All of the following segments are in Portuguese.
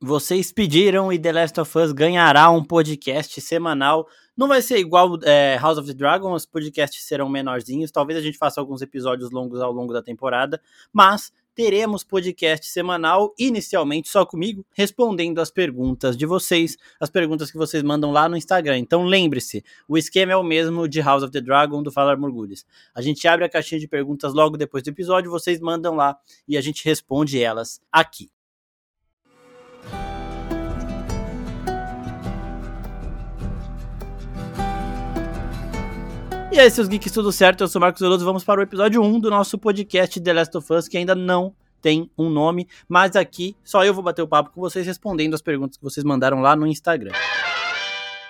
Vocês pediram e The Last of Us ganhará um podcast semanal. Não vai ser igual é, House of the Dragon, os podcasts serão menorzinhos. Talvez a gente faça alguns episódios longos ao longo da temporada, mas teremos podcast semanal, inicialmente só comigo, respondendo as perguntas de vocês, as perguntas que vocês mandam lá no Instagram. Então lembre-se, o esquema é o mesmo de House of the Dragon do Falar Morgulhos. A gente abre a caixinha de perguntas logo depois do episódio, vocês mandam lá e a gente responde elas aqui. E aí, seus geeks, tudo certo? Eu sou o Marcos Veloso. Vamos para o episódio 1 do nosso podcast The Last of Us, que ainda não tem um nome, mas aqui só eu vou bater o papo com vocês respondendo as perguntas que vocês mandaram lá no Instagram.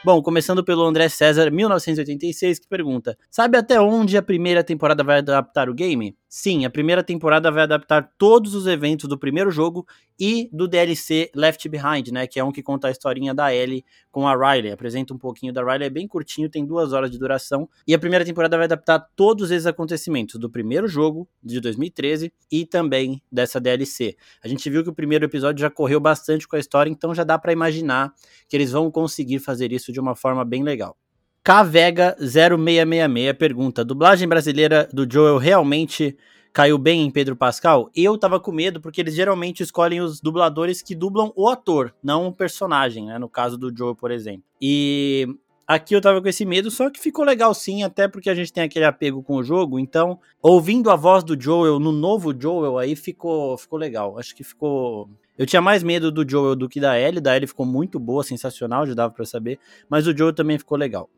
Bom, começando pelo André César, 1986, que pergunta: Sabe até onde a primeira temporada vai adaptar o game? Sim, a primeira temporada vai adaptar todos os eventos do primeiro jogo e do DLC Left Behind, né? Que é um que conta a historinha da Ellie com a Riley. Apresenta um pouquinho da Riley, é bem curtinho, tem duas horas de duração. E a primeira temporada vai adaptar todos esses acontecimentos do primeiro jogo de 2013 e também dessa DLC. A gente viu que o primeiro episódio já correu bastante com a história, então já dá para imaginar que eles vão conseguir fazer isso de uma forma bem legal. KVega0666 pergunta: dublagem brasileira do Joel realmente caiu bem em Pedro Pascal? Eu tava com medo porque eles geralmente escolhem os dubladores que dublam o ator, não o personagem, né? No caso do Joel, por exemplo. E aqui eu tava com esse medo, só que ficou legal sim, até porque a gente tem aquele apego com o jogo, então ouvindo a voz do Joel no novo Joel aí ficou, ficou legal. Acho que ficou eu tinha mais medo do Joel do que da Ellie, da Ellie ficou muito boa, sensacional, já dava para saber, mas o Joel também ficou legal.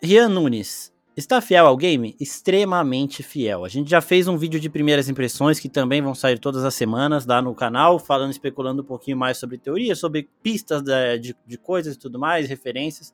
Rian Nunes. Está fiel ao game? Extremamente fiel. A gente já fez um vídeo de primeiras impressões que também vão sair todas as semanas lá no canal, falando, especulando um pouquinho mais sobre teoria, sobre pistas de, de, de coisas e tudo mais, referências.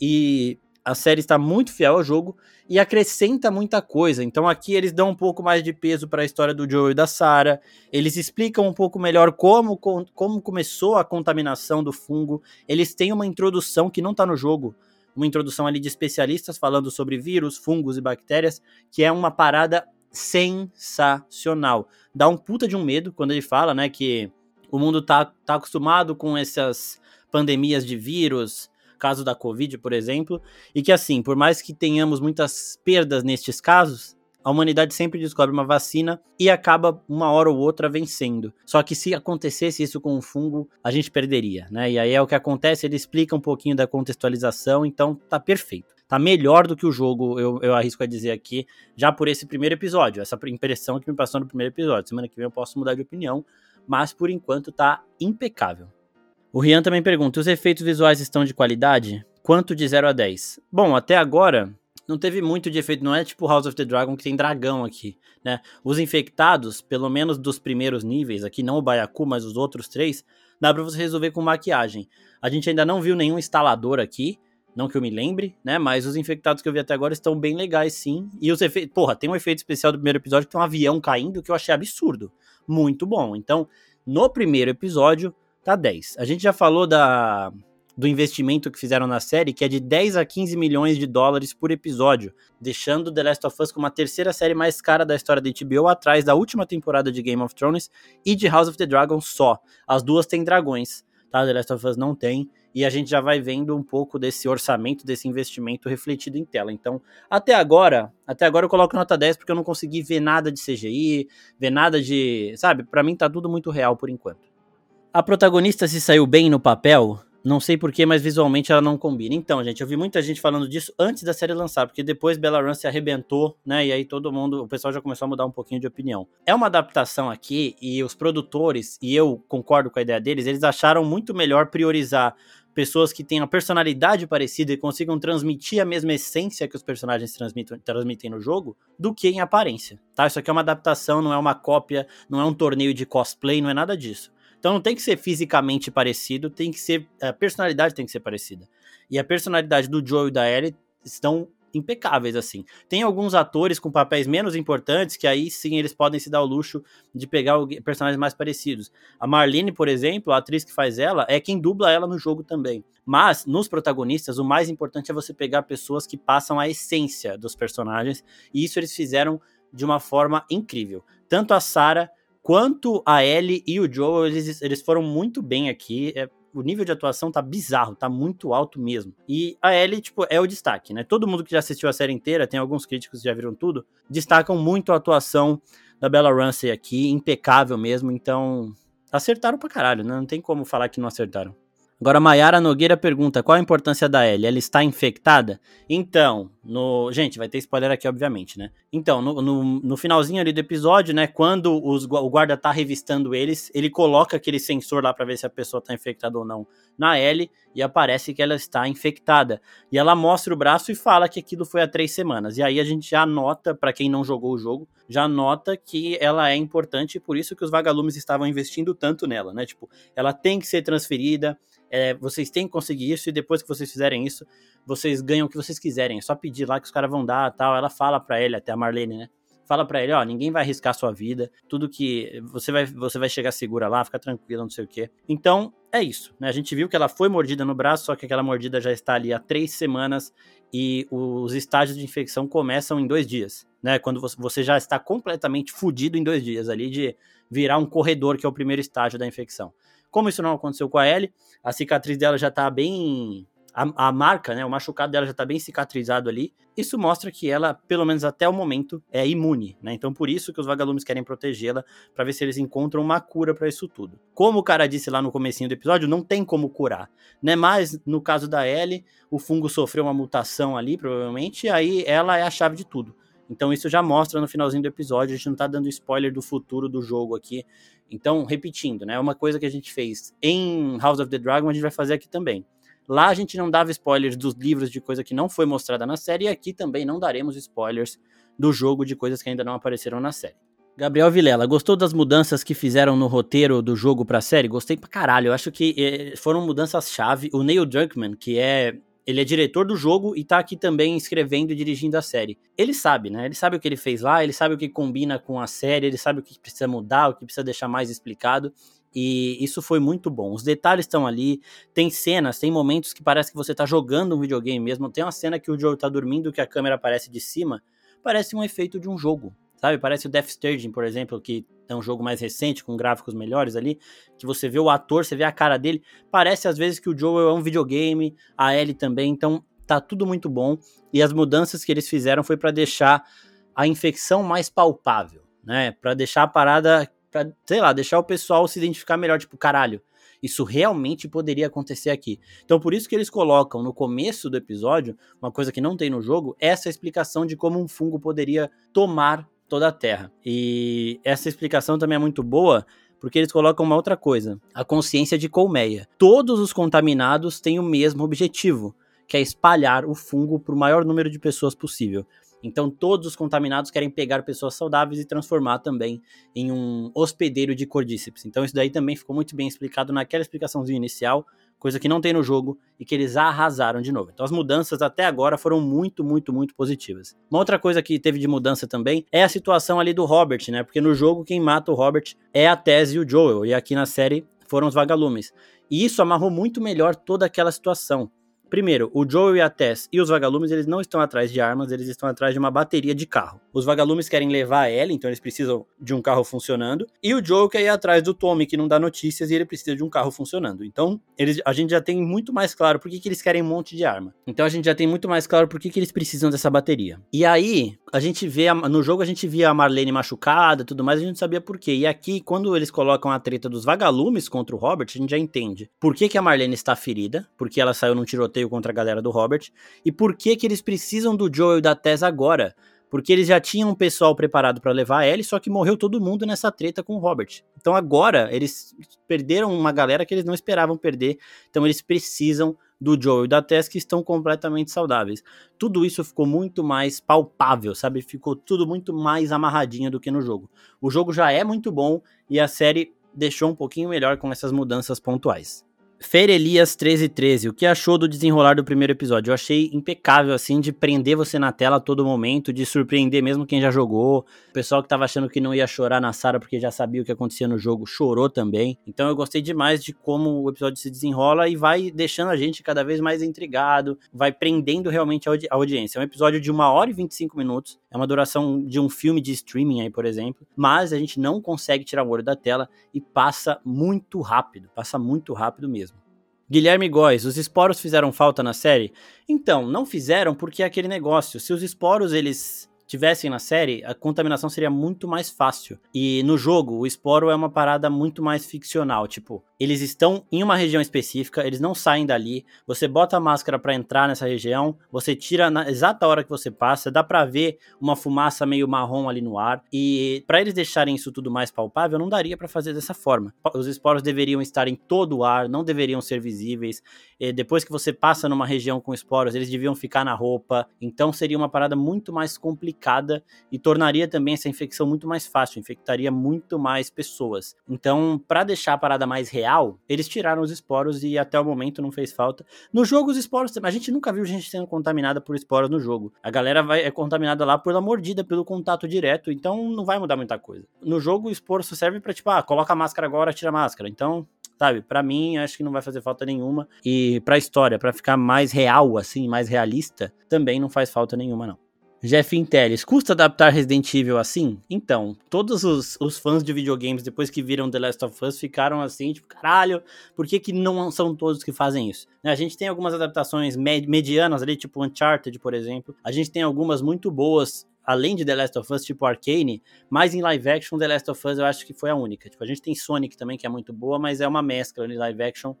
E a série está muito fiel ao jogo e acrescenta muita coisa. Então aqui eles dão um pouco mais de peso para a história do Joel e da Sarah. Eles explicam um pouco melhor como, como começou a contaminação do fungo. Eles têm uma introdução que não está no jogo uma introdução ali de especialistas falando sobre vírus, fungos e bactérias, que é uma parada sensacional. Dá um puta de um medo quando ele fala, né, que o mundo tá, tá acostumado com essas pandemias de vírus, caso da Covid, por exemplo, e que assim, por mais que tenhamos muitas perdas nestes casos, a humanidade sempre descobre uma vacina e acaba uma hora ou outra vencendo. Só que se acontecesse isso com o fungo, a gente perderia, né? E aí é o que acontece, ele explica um pouquinho da contextualização, então tá perfeito. Tá melhor do que o jogo, eu, eu arrisco a dizer aqui, já por esse primeiro episódio, essa impressão que me passou no primeiro episódio. Semana que vem eu posso mudar de opinião, mas por enquanto tá impecável. O Rian também pergunta: os efeitos visuais estão de qualidade? Quanto de 0 a 10? Bom, até agora, não teve muito de efeito, não é tipo House of the Dragon que tem dragão aqui, né? Os infectados, pelo menos dos primeiros níveis, aqui não o Baiacu, mas os outros três, dá pra você resolver com maquiagem. A gente ainda não viu nenhum instalador aqui, não que eu me lembre, né? Mas os infectados que eu vi até agora estão bem legais, sim. E os efeitos. Porra, tem um efeito especial do primeiro episódio que tem um avião caindo que eu achei absurdo. Muito bom. Então, no primeiro episódio, tá 10. A gente já falou da do investimento que fizeram na série, que é de 10 a 15 milhões de dólares por episódio, deixando The Last of Us como a terceira série mais cara da história da HBO, atrás da última temporada de Game of Thrones e de House of the Dragon só. As duas têm dragões, tá? The Last of Us não tem, e a gente já vai vendo um pouco desse orçamento, desse investimento refletido em tela. Então, até agora, até agora eu coloco nota 10 porque eu não consegui ver nada de CGI, ver nada de, sabe, para mim tá tudo muito real por enquanto. A protagonista se saiu bem no papel? Não sei porquê, mas visualmente ela não combina. Então, gente, eu vi muita gente falando disso antes da série lançar, porque depois Bella Run se arrebentou, né? E aí todo mundo, o pessoal já começou a mudar um pouquinho de opinião. É uma adaptação aqui e os produtores, e eu concordo com a ideia deles, eles acharam muito melhor priorizar pessoas que tenham a personalidade parecida e consigam transmitir a mesma essência que os personagens transmitem, transmitem no jogo, do que em aparência, tá? Isso aqui é uma adaptação, não é uma cópia, não é um torneio de cosplay, não é nada disso. Então não tem que ser fisicamente parecido, tem que ser. A personalidade tem que ser parecida. E a personalidade do Joe e da Ellie estão impecáveis, assim. Tem alguns atores com papéis menos importantes que aí sim eles podem se dar o luxo de pegar personagens mais parecidos. A Marlene, por exemplo, a atriz que faz ela, é quem dubla ela no jogo também. Mas, nos protagonistas, o mais importante é você pegar pessoas que passam a essência dos personagens, e isso eles fizeram de uma forma incrível. Tanto a Sarah quanto a Ellie e o Joel, eles, eles foram muito bem aqui. É, o nível de atuação tá bizarro, tá muito alto mesmo. E a Ellie, tipo, é o destaque, né? Todo mundo que já assistiu a série inteira, tem alguns críticos que já viram tudo, destacam muito a atuação da Bella Ramsey aqui, impecável mesmo, então acertaram pra caralho, né? Não tem como falar que não acertaram. Agora, Mayara Nogueira pergunta: qual a importância da Ellie? Ela está infectada? Então, no. Gente, vai ter spoiler aqui, obviamente, né? Então, no, no, no finalzinho ali do episódio, né? Quando os, o guarda tá revistando eles, ele coloca aquele sensor lá para ver se a pessoa tá infectada ou não na Ellie e aparece que ela está infectada. E ela mostra o braço e fala que aquilo foi há três semanas. E aí a gente já nota, para quem não jogou o jogo, já nota que ela é importante e por isso que os vagalumes estavam investindo tanto nela, né? Tipo, ela tem que ser transferida é, vocês têm que conseguir isso e depois que vocês fizerem isso, vocês ganham o que vocês quiserem. É só pedir lá que os caras vão dar tal. Ela fala para ele, até a Marlene, né? Fala para ele, ó, ninguém vai arriscar sua vida, tudo que você vai, você vai chegar segura lá, fica tranquila, não sei o quê. Então, é isso, né? A gente viu que ela foi mordida no braço, só que aquela mordida já está ali há três semanas e os estágios de infecção começam em dois dias, né? Quando você já está completamente fudido em dois dias ali de virar um corredor, que é o primeiro estágio da infecção. Como isso não aconteceu com a Ellie, a cicatriz dela já tá bem. A, a marca, né? O machucado dela já tá bem cicatrizado ali. Isso mostra que ela, pelo menos até o momento, é imune, né? Então por isso que os vagalumes querem protegê-la, para ver se eles encontram uma cura para isso tudo. Como o cara disse lá no comecinho do episódio, não tem como curar, né? Mas no caso da Ellie, o fungo sofreu uma mutação ali, provavelmente, e aí ela é a chave de tudo. Então isso já mostra no finalzinho do episódio, a gente não tá dando spoiler do futuro do jogo aqui. Então, repetindo, né, uma coisa que a gente fez em House of the Dragon, a gente vai fazer aqui também. Lá a gente não dava spoilers dos livros de coisa que não foi mostrada na série, e aqui também não daremos spoilers do jogo de coisas que ainda não apareceram na série. Gabriel Vilela, gostou das mudanças que fizeram no roteiro do jogo pra série? Gostei pra caralho. Eu acho que eh, foram mudanças-chave. O Neil Druckmann, que é ele é diretor do jogo e tá aqui também escrevendo e dirigindo a série. Ele sabe, né? Ele sabe o que ele fez lá, ele sabe o que combina com a série, ele sabe o que precisa mudar, o que precisa deixar mais explicado. E isso foi muito bom. Os detalhes estão ali, tem cenas, tem momentos que parece que você tá jogando um videogame mesmo. Tem uma cena que o Joe tá dormindo que a câmera aparece de cima, parece um efeito de um jogo sabe? Parece o Death Stranding, por exemplo, que é um jogo mais recente, com gráficos melhores ali, que você vê o ator, você vê a cara dele, parece às vezes que o Joel é um videogame, a Ellie também, então tá tudo muito bom, e as mudanças que eles fizeram foi para deixar a infecção mais palpável, né? Para deixar a parada, pra, sei lá, deixar o pessoal se identificar melhor, tipo, caralho, isso realmente poderia acontecer aqui. Então, por isso que eles colocam no começo do episódio, uma coisa que não tem no jogo, essa explicação de como um fungo poderia tomar toda a Terra. E essa explicação também é muito boa, porque eles colocam uma outra coisa: a consciência de colmeia. Todos os contaminados têm o mesmo objetivo, que é espalhar o fungo para o maior número de pessoas possível. Então, todos os contaminados querem pegar pessoas saudáveis e transformar também em um hospedeiro de cordíceps. Então, isso daí também ficou muito bem explicado naquela explicaçãozinha inicial coisa que não tem no jogo e que eles arrasaram de novo. Então as mudanças até agora foram muito, muito, muito positivas. Uma outra coisa que teve de mudança também é a situação ali do Robert, né? Porque no jogo quem mata o Robert é a Tese e o Joel, e aqui na série foram os vagalumes. E isso amarrou muito melhor toda aquela situação. Primeiro, o Joel e a Tess e os vagalumes, eles não estão atrás de armas, eles estão atrás de uma bateria de carro. Os vagalumes querem levar a Ellie, então eles precisam de um carro funcionando. E o Joel quer ir atrás do Tommy, que não dá notícias, e ele precisa de um carro funcionando. Então, eles, a gente já tem muito mais claro por que, que eles querem um monte de arma. Então a gente já tem muito mais claro por que, que eles precisam dessa bateria. E aí, a gente vê, no jogo a gente via a Marlene machucada tudo mais, a gente sabia por quê. E aqui, quando eles colocam a treta dos vagalumes contra o Robert, a gente já entende por que, que a Marlene está ferida, porque ela saiu num tiroteio contra a galera do Robert. E por que que eles precisam do Joel e da Tess agora? Porque eles já tinham um pessoal preparado para levar a Ellie, só que morreu todo mundo nessa treta com o Robert. Então agora eles perderam uma galera que eles não esperavam perder. Então eles precisam do Joel e da Tess que estão completamente saudáveis. Tudo isso ficou muito mais palpável, sabe? Ficou tudo muito mais amarradinho do que no jogo. O jogo já é muito bom e a série deixou um pouquinho melhor com essas mudanças pontuais. Fer Elias 1313, o que achou do desenrolar do primeiro episódio? Eu achei impecável, assim, de prender você na tela a todo momento, de surpreender mesmo quem já jogou. O pessoal que tava achando que não ia chorar na Sara porque já sabia o que acontecia no jogo, chorou também. Então eu gostei demais de como o episódio se desenrola e vai deixando a gente cada vez mais intrigado, vai prendendo realmente a, audi a audiência. É um episódio de uma hora e 25 minutos, é uma duração de um filme de streaming aí, por exemplo, mas a gente não consegue tirar o olho da tela e passa muito rápido, passa muito rápido mesmo. Guilherme Góes, os esporos fizeram falta na série? Então, não fizeram porque é aquele negócio. Se os esporos eles tivessem na série, a contaminação seria muito mais fácil. E no jogo, o esporo é uma parada muito mais ficcional, tipo, eles estão em uma região específica, eles não saem dali. Você bota a máscara para entrar nessa região, você tira na exata hora que você passa, dá para ver uma fumaça meio marrom ali no ar. E para eles deixarem isso tudo mais palpável, não daria para fazer dessa forma. Os esporos deveriam estar em todo o ar, não deveriam ser visíveis. E depois que você passa numa região com esporos, eles deviam ficar na roupa. Então seria uma parada muito mais complicada e tornaria também essa infecção muito mais fácil, infectaria muito mais pessoas. Então, para deixar a parada mais real eles tiraram os esporos e até o momento não fez falta. No jogo, os esporos, a gente nunca viu gente sendo contaminada por esporos no jogo. A galera vai, é contaminada lá pela mordida, pelo contato direto, então não vai mudar muita coisa. No jogo, o esporo serve pra, tipo, ah, coloca a máscara agora, tira a máscara. Então, sabe? Para mim, acho que não vai fazer falta nenhuma. E pra história, para ficar mais real, assim, mais realista, também não faz falta nenhuma, não. Jeff Teles, custa adaptar Resident Evil assim? Então, todos os, os, fãs de videogames, depois que viram The Last of Us, ficaram assim, tipo, caralho, por que, que não são todos que fazem isso? A gente tem algumas adaptações med medianas ali, tipo Uncharted, por exemplo. A gente tem algumas muito boas, além de The Last of Us, tipo Arcane, mas em live action, The Last of Us eu acho que foi a única. Tipo, a gente tem Sonic também, que é muito boa, mas é uma mescla de live action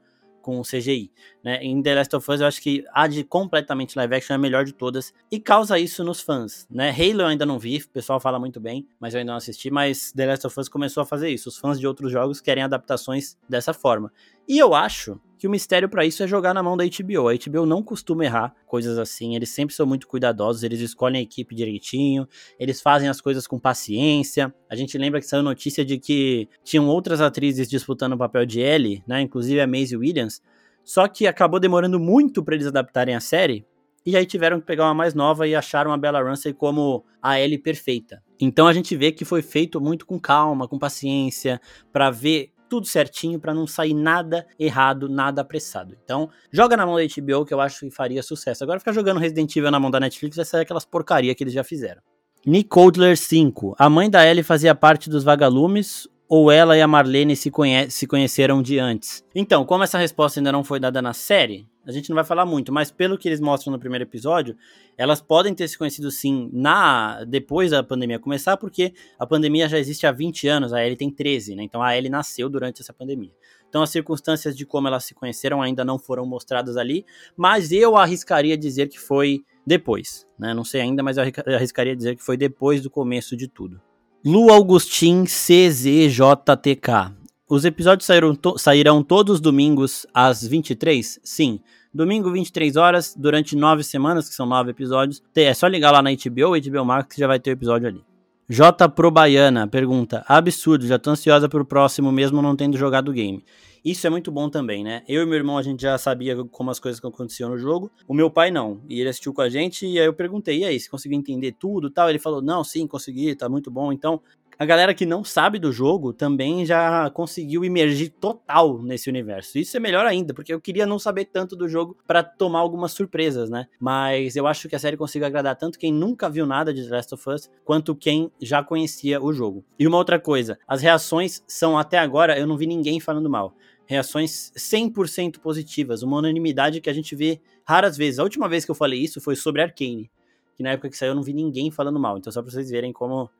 com CGI. Né? Em The Last of Us, eu acho que a de completamente live action é a melhor de todas e causa isso nos fãs. Né? Halo eu ainda não vi, o pessoal fala muito bem, mas eu ainda não assisti. Mas The Last of Us começou a fazer isso. Os fãs de outros jogos querem adaptações dessa forma. E eu acho que o mistério para isso é jogar na mão da HBO. A HBO não costuma errar coisas assim, eles sempre são muito cuidadosos, eles escolhem a equipe direitinho, eles fazem as coisas com paciência. A gente lembra que saiu notícia de que tinham outras atrizes disputando o papel de Ellie, né, inclusive a Maisie Williams, só que acabou demorando muito para eles adaptarem a série, e aí tiveram que pegar uma mais nova e acharam a Bella Ramsey como a Ellie perfeita. Então a gente vê que foi feito muito com calma, com paciência, para ver tudo certinho para não sair nada errado, nada apressado. Então, joga na mão da HBO que eu acho que faria sucesso. Agora ficar jogando Resident Evil na mão da Netflix vai sair aquelas porcaria que eles já fizeram. Nick Coldler 5. A mãe da Ellie fazia parte dos vagalumes ou ela e a Marlene se, conhe se conheceram de antes? Então, como essa resposta ainda não foi dada na série, a gente não vai falar muito, mas pelo que eles mostram no primeiro episódio, elas podem ter se conhecido sim na depois da pandemia começar, porque a pandemia já existe há 20 anos, a Ellie tem 13, né? Então a Ellie nasceu durante essa pandemia. Então as circunstâncias de como elas se conheceram ainda não foram mostradas ali, mas eu arriscaria dizer que foi depois, né? Não sei ainda, mas eu arriscaria dizer que foi depois do começo de tudo. Lu Augustin CZJTK. Os episódios saíram, to sairão todos os domingos às 23? Sim. Domingo, 23 horas, durante nove semanas, que são nove episódios. É só ligar lá na HBO, HBO Max, que já vai ter o episódio ali. J. Probaiana pergunta: Absurdo, já tô ansiosa pro próximo, mesmo não tendo jogado o game. Isso é muito bom também, né? Eu e meu irmão, a gente já sabia como as coisas aconteciam no jogo. O meu pai não. E ele assistiu com a gente. E aí eu perguntei: e aí, você conseguiu entender tudo tal? Ele falou: não, sim, consegui, tá muito bom. Então, a galera que não sabe do jogo também já conseguiu imergir total nesse universo. Isso é melhor ainda, porque eu queria não saber tanto do jogo para tomar algumas surpresas, né? Mas eu acho que a série consiga agradar tanto quem nunca viu nada de The Last of Us, quanto quem já conhecia o jogo. E uma outra coisa, as reações são até agora, eu não vi ninguém falando mal reações 100% positivas, uma unanimidade que a gente vê raras vezes. A última vez que eu falei isso foi sobre Arcane, que na época que saiu eu não vi ninguém falando mal. Então só para vocês verem como,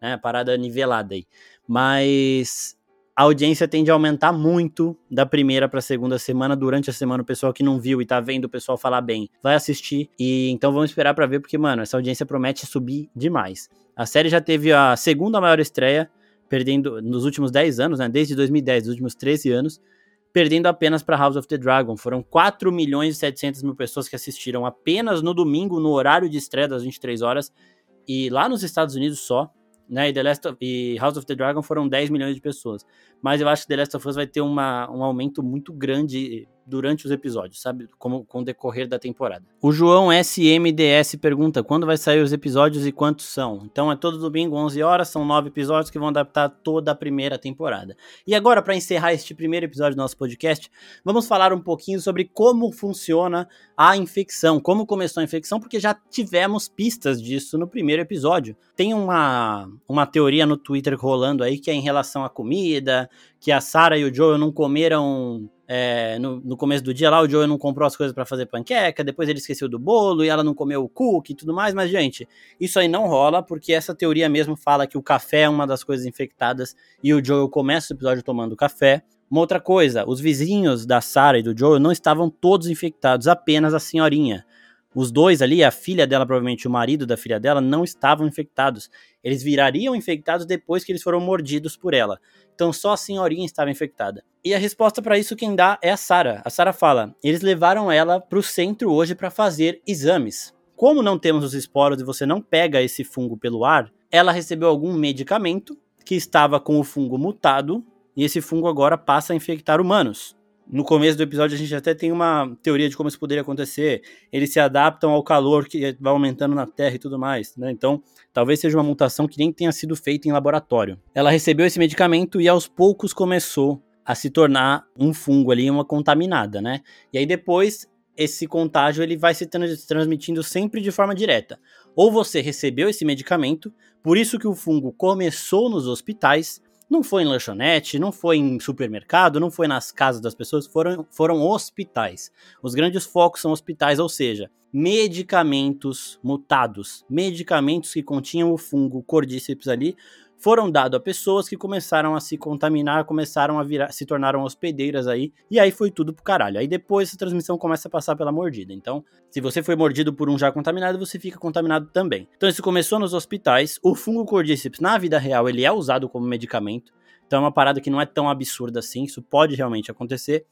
né, parada nivelada aí. Mas a audiência tende a aumentar muito da primeira para a segunda semana. Durante a semana, o pessoal que não viu e tá vendo o pessoal falar bem, vai assistir. E então vamos esperar para ver, porque, mano, essa audiência promete subir demais. A série já teve a segunda maior estreia, perdendo nos últimos 10 anos, né? Desde 2010, nos últimos 13 anos perdendo apenas para House of the Dragon. Foram 4 milhões e 700 mil pessoas que assistiram apenas no domingo, no horário de estreia das 23 horas. E lá nos Estados Unidos só, né? E, The Last of, e House of the Dragon foram 10 milhões de pessoas. Mas eu acho que The Last of Us vai ter uma, um aumento muito grande durante os episódios, sabe? Como com o decorrer da temporada. O João SMDS pergunta quando vai sair os episódios e quantos são. Então é todo domingo, 11 horas, são nove episódios que vão adaptar toda a primeira temporada. E agora, para encerrar este primeiro episódio do nosso podcast, vamos falar um pouquinho sobre como funciona a infecção, como começou a infecção, porque já tivemos pistas disso no primeiro episódio. Tem uma, uma teoria no Twitter rolando aí que é em relação à comida, que a Sarah e o Joel não comeram é, no, no, começo do dia lá, o Joel não comprou as coisas para fazer panqueca, depois ele esqueceu do bolo e ela não comeu o cookie e tudo mais, mas, gente, isso aí não rola, porque essa teoria mesmo fala que o café é uma das coisas infectadas e o Joel começa o episódio tomando café. Uma outra coisa, os vizinhos da Sarah e do Joel não estavam todos infectados, apenas a senhorinha. Os dois ali, a filha dela, provavelmente o marido da filha dela, não estavam infectados. Eles virariam infectados depois que eles foram mordidos por ela. Então só a senhorinha estava infectada. E a resposta para isso quem dá é a Sara. A Sara fala: "Eles levaram ela para o centro hoje para fazer exames. Como não temos os esporos e você não pega esse fungo pelo ar, ela recebeu algum medicamento que estava com o fungo mutado e esse fungo agora passa a infectar humanos no começo do episódio a gente até tem uma teoria de como isso poderia acontecer. Eles se adaptam ao calor que vai aumentando na Terra e tudo mais, né? Então, talvez seja uma mutação que nem tenha sido feita em laboratório. Ela recebeu esse medicamento e aos poucos começou a se tornar um fungo ali, uma contaminada, né? E aí depois esse contágio ele vai se transmitindo sempre de forma direta. Ou você recebeu esse medicamento, por isso que o fungo começou nos hospitais, não foi em lanchonete, não foi em supermercado, não foi nas casas das pessoas, foram, foram hospitais. Os grandes focos são hospitais, ou seja, medicamentos mutados, medicamentos que continham o fungo Cordyceps ali, foram dados a pessoas que começaram a se contaminar, começaram a virar, se tornaram hospedeiras aí, e aí foi tudo pro caralho. Aí depois essa transmissão começa a passar pela mordida. Então, se você foi mordido por um já contaminado, você fica contaminado também. Então, isso começou nos hospitais. O fungo Cordyceps, na vida real, ele é usado como medicamento. Então, é uma parada que não é tão absurda assim, isso pode realmente acontecer.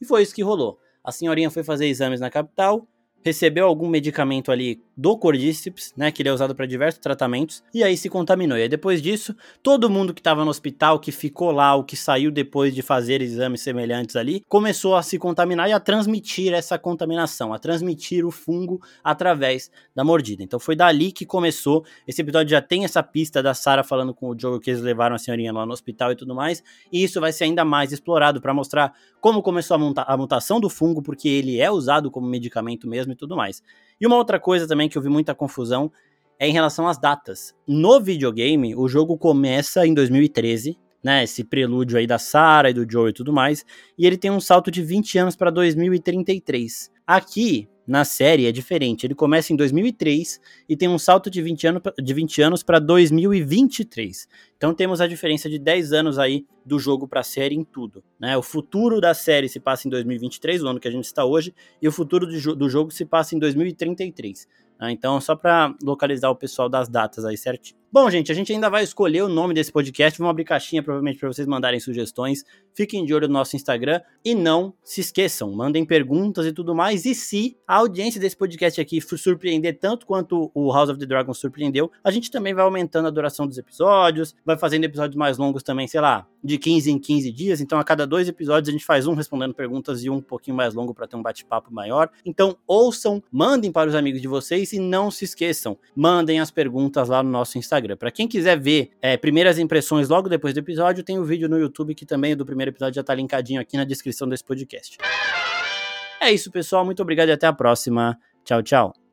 E foi isso que rolou. A senhorinha foi fazer exames na capital, recebeu algum medicamento ali do Cordyceps, né, que ele é usado para diversos tratamentos, e aí se contaminou. E aí depois disso, todo mundo que estava no hospital, que ficou lá, o que saiu depois de fazer exames semelhantes ali, começou a se contaminar e a transmitir essa contaminação, a transmitir o fungo através da mordida. Então foi dali que começou. Esse episódio já tem essa pista da Sarah falando com o Joe que eles levaram a senhorinha lá no hospital e tudo mais, e isso vai ser ainda mais explorado para mostrar como começou a, muta a mutação do fungo, porque ele é usado como medicamento mesmo e tudo mais. E uma outra coisa também que eu vi muita confusão é em relação às datas. No videogame, o jogo começa em 2013, né, esse prelúdio aí da Sarah e do Joe e tudo mais, e ele tem um salto de 20 anos para 2033. Aqui, na série, é diferente. Ele começa em 2003 e tem um salto de 20, ano, de 20 anos para 2023. Então temos a diferença de 10 anos aí do jogo para a série em tudo. Né? O futuro da série se passa em 2023, o ano que a gente está hoje, e o futuro do, do jogo se passa em 2033. Né? Então, só para localizar o pessoal das datas aí certinho. Bom, gente, a gente ainda vai escolher o nome desse podcast. Vamos abrir caixinha, provavelmente, para vocês mandarem sugestões. Fiquem de olho no nosso Instagram. E não se esqueçam, mandem perguntas e tudo mais. E se a audiência desse podcast aqui surpreender tanto quanto o House of the Dragon surpreendeu, a gente também vai aumentando a duração dos episódios, vai fazendo episódios mais longos também, sei lá, de 15 em 15 dias. Então, a cada dois episódios, a gente faz um respondendo perguntas e um um pouquinho mais longo para ter um bate-papo maior. Então, ouçam, mandem para os amigos de vocês e não se esqueçam, mandem as perguntas lá no nosso Instagram. Instagram. Para quem quiser ver é, primeiras impressões logo depois do episódio, tem o um vídeo no YouTube que também é do primeiro episódio já tá linkadinho aqui na descrição desse podcast. É isso, pessoal. Muito obrigado e até a próxima. Tchau, tchau.